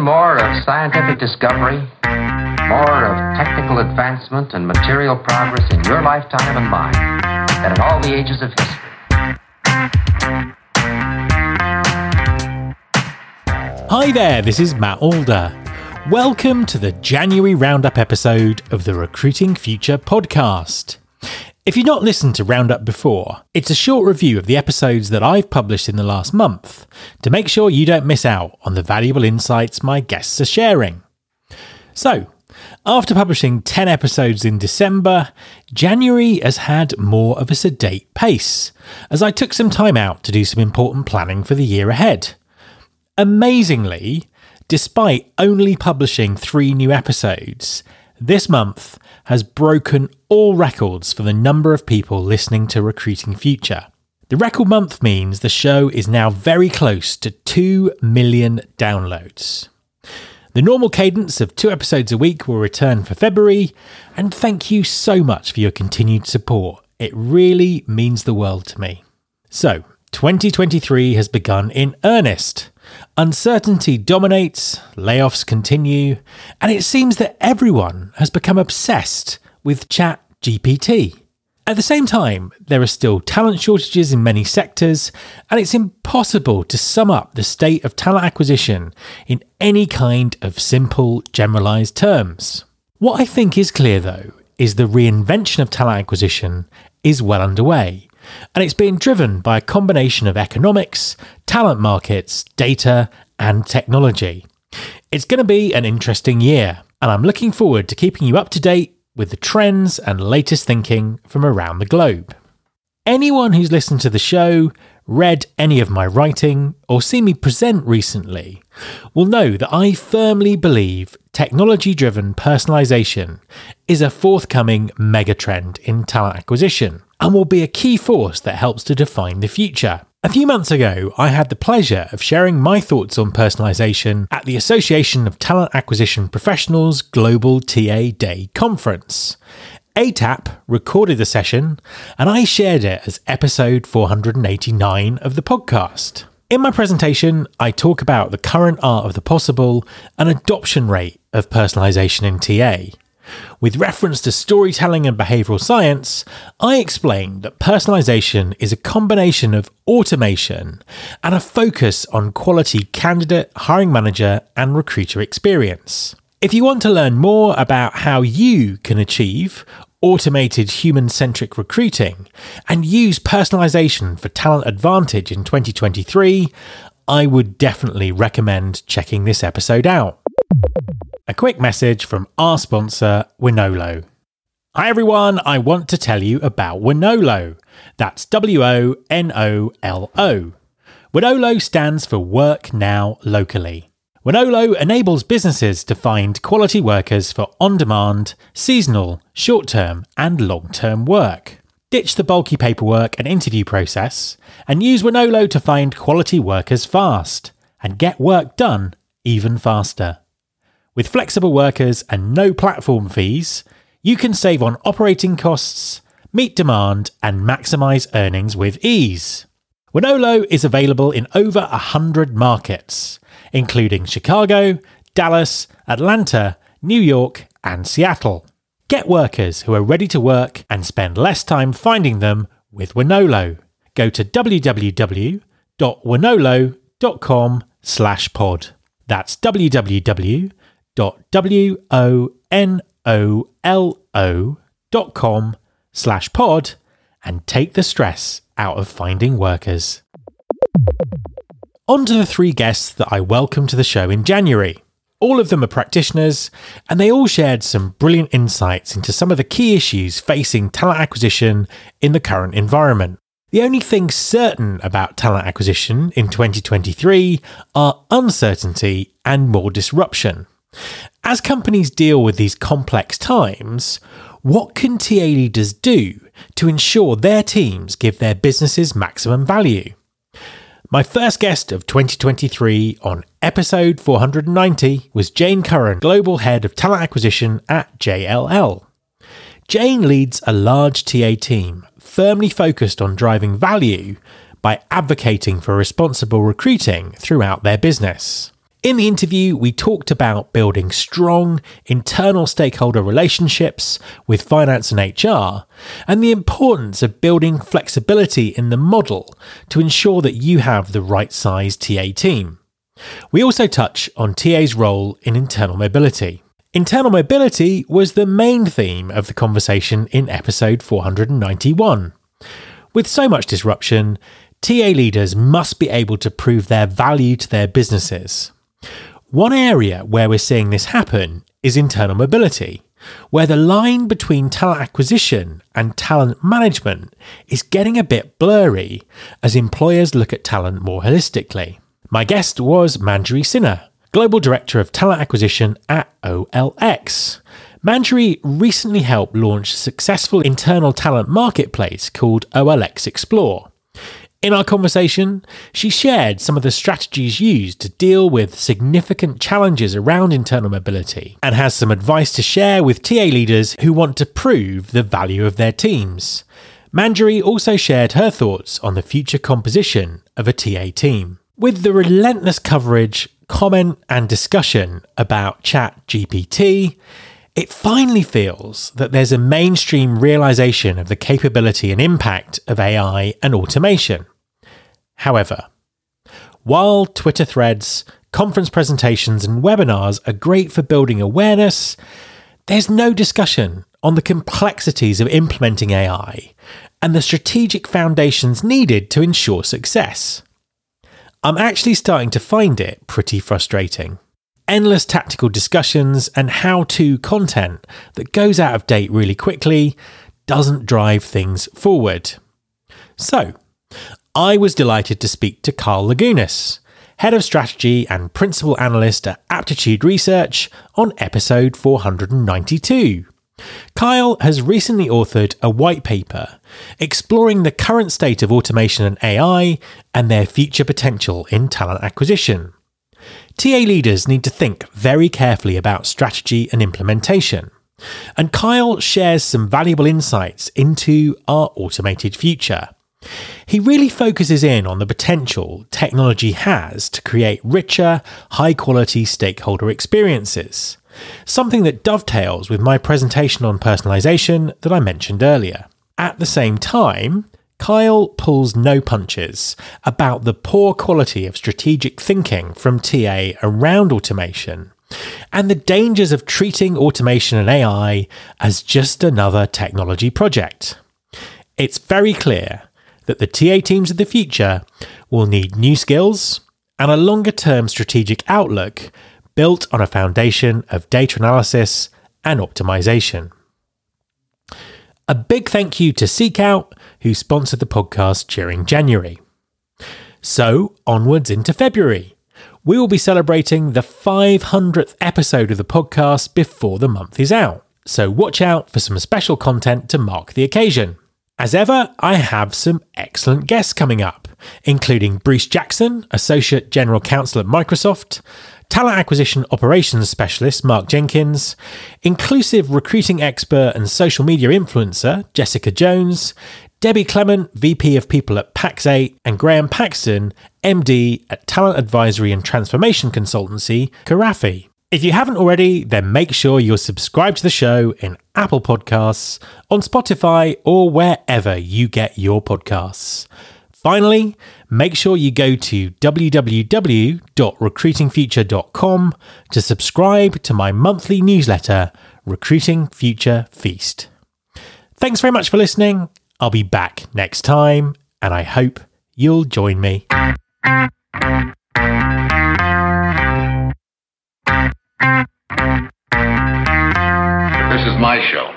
more of scientific discovery, more of technical advancement and material progress in your lifetime and mine than in all the ages of history. Hi there, this is Matt Alder. Welcome to the January Roundup episode of the Recruiting Future podcast. If you've not listened to Roundup before, it's a short review of the episodes that I've published in the last month to make sure you don't miss out on the valuable insights my guests are sharing. So, after publishing 10 episodes in December, January has had more of a sedate pace, as I took some time out to do some important planning for the year ahead. Amazingly, despite only publishing three new episodes, this month has broken all records for the number of people listening to Recruiting Future. The record month means the show is now very close to 2 million downloads. The normal cadence of two episodes a week will return for February, and thank you so much for your continued support. It really means the world to me. So, 2023 has begun in earnest. Uncertainty dominates, layoffs continue, and it seems that everyone has become obsessed with Chat GPT. At the same time, there are still talent shortages in many sectors, and it's impossible to sum up the state of talent acquisition in any kind of simple, generalized terms. What I think is clear, though, is the reinvention of talent acquisition is well underway, and it's being driven by a combination of economics, talent markets, data, and technology. It's going to be an interesting year, and I'm looking forward to keeping you up to date with the trends and latest thinking from around the globe. Anyone who's listened to the show, read any of my writing, or seen me present recently will know that I firmly believe technology driven personalization is a forthcoming megatrend in talent acquisition and will be a key force that helps to define the future. A few months ago, I had the pleasure of sharing my thoughts on personalization at the Association of Talent Acquisition Professionals Global TA Day conference. ATAP recorded the session, and I shared it as episode 489 of the podcast. In my presentation, I talk about the current art of the possible and adoption rate of personalization in TA. With reference to storytelling and behavioral science, I explained that personalization is a combination of automation and a focus on quality candidate, hiring manager, and recruiter experience. If you want to learn more about how you can achieve automated human centric recruiting and use personalization for talent advantage in 2023, I would definitely recommend checking this episode out. A quick message from our sponsor, Wonolo. Hi everyone, I want to tell you about Wonolo. That's W O N O L O. Wonolo stands for Work Now Locally. Wonolo enables businesses to find quality workers for on demand, seasonal, short term, and long term work. Ditch the bulky paperwork and interview process and use Wonolo to find quality workers fast and get work done even faster. With flexible workers and no platform fees, you can save on operating costs, meet demand, and maximize earnings with ease. Wonolo is available in over 100 markets, including Chicago, Dallas, Atlanta, New York, and Seattle. Get workers who are ready to work and spend less time finding them with Wonolo. Go to www.wonolo.com slash pod. That's www dot w o n o l o dot com slash pod and take the stress out of finding workers. On to the three guests that I welcomed to the show in January. All of them are practitioners, and they all shared some brilliant insights into some of the key issues facing talent acquisition in the current environment. The only thing certain about talent acquisition in 2023 are uncertainty and more disruption. As companies deal with these complex times, what can TA leaders do to ensure their teams give their businesses maximum value? My first guest of 2023 on episode 490 was Jane Curran, Global Head of Talent Acquisition at JLL. Jane leads a large TA team firmly focused on driving value by advocating for responsible recruiting throughout their business. In the interview, we talked about building strong internal stakeholder relationships with finance and HR, and the importance of building flexibility in the model to ensure that you have the right size TA team. We also touch on TA's role in internal mobility. Internal mobility was the main theme of the conversation in episode 491. With so much disruption, TA leaders must be able to prove their value to their businesses. One area where we're seeing this happen is internal mobility, where the line between talent acquisition and talent management is getting a bit blurry as employers look at talent more holistically. My guest was Manjari Sinha, Global Director of Talent Acquisition at OLX. Manjari recently helped launch a successful internal talent marketplace called OLX Explore. In our conversation, she shared some of the strategies used to deal with significant challenges around internal mobility and has some advice to share with TA leaders who want to prove the value of their teams. Manjari also shared her thoughts on the future composition of a TA team. With the relentless coverage, comment, and discussion about ChatGPT, it finally feels that there's a mainstream realization of the capability and impact of AI and automation. However, while Twitter threads, conference presentations, and webinars are great for building awareness, there's no discussion on the complexities of implementing AI and the strategic foundations needed to ensure success. I'm actually starting to find it pretty frustrating. Endless tactical discussions and how to content that goes out of date really quickly doesn't drive things forward. So, I was delighted to speak to Kyle Lagunas, Head of Strategy and Principal Analyst at Aptitude Research, on episode 492. Kyle has recently authored a white paper exploring the current state of automation and AI and their future potential in talent acquisition. TA leaders need to think very carefully about strategy and implementation. And Kyle shares some valuable insights into our automated future. He really focuses in on the potential technology has to create richer, high quality stakeholder experiences, something that dovetails with my presentation on personalization that I mentioned earlier. At the same time, Kyle pulls no punches about the poor quality of strategic thinking from TA around automation and the dangers of treating automation and AI as just another technology project. It's very clear that the TA teams of the future will need new skills and a longer term strategic outlook built on a foundation of data analysis and optimization. A big thank you to Seekout, who sponsored the podcast during January. So, onwards into February. We will be celebrating the 500th episode of the podcast before the month is out. So, watch out for some special content to mark the occasion. As ever, I have some excellent guests coming up, including Bruce Jackson, Associate General Counsel at Microsoft, Talent Acquisition Operations Specialist Mark Jenkins, Inclusive Recruiting Expert and Social Media Influencer Jessica Jones, Debbie Clement, VP of People at Pax8, and Graham Paxton, MD at Talent Advisory and Transformation Consultancy, Karafi. If you haven't already, then make sure you're subscribed to the show in Apple Podcasts, on Spotify, or wherever you get your podcasts. Finally, make sure you go to www.recruitingfuture.com to subscribe to my monthly newsletter, Recruiting Future Feast. Thanks very much for listening. I'll be back next time, and I hope you'll join me. My show.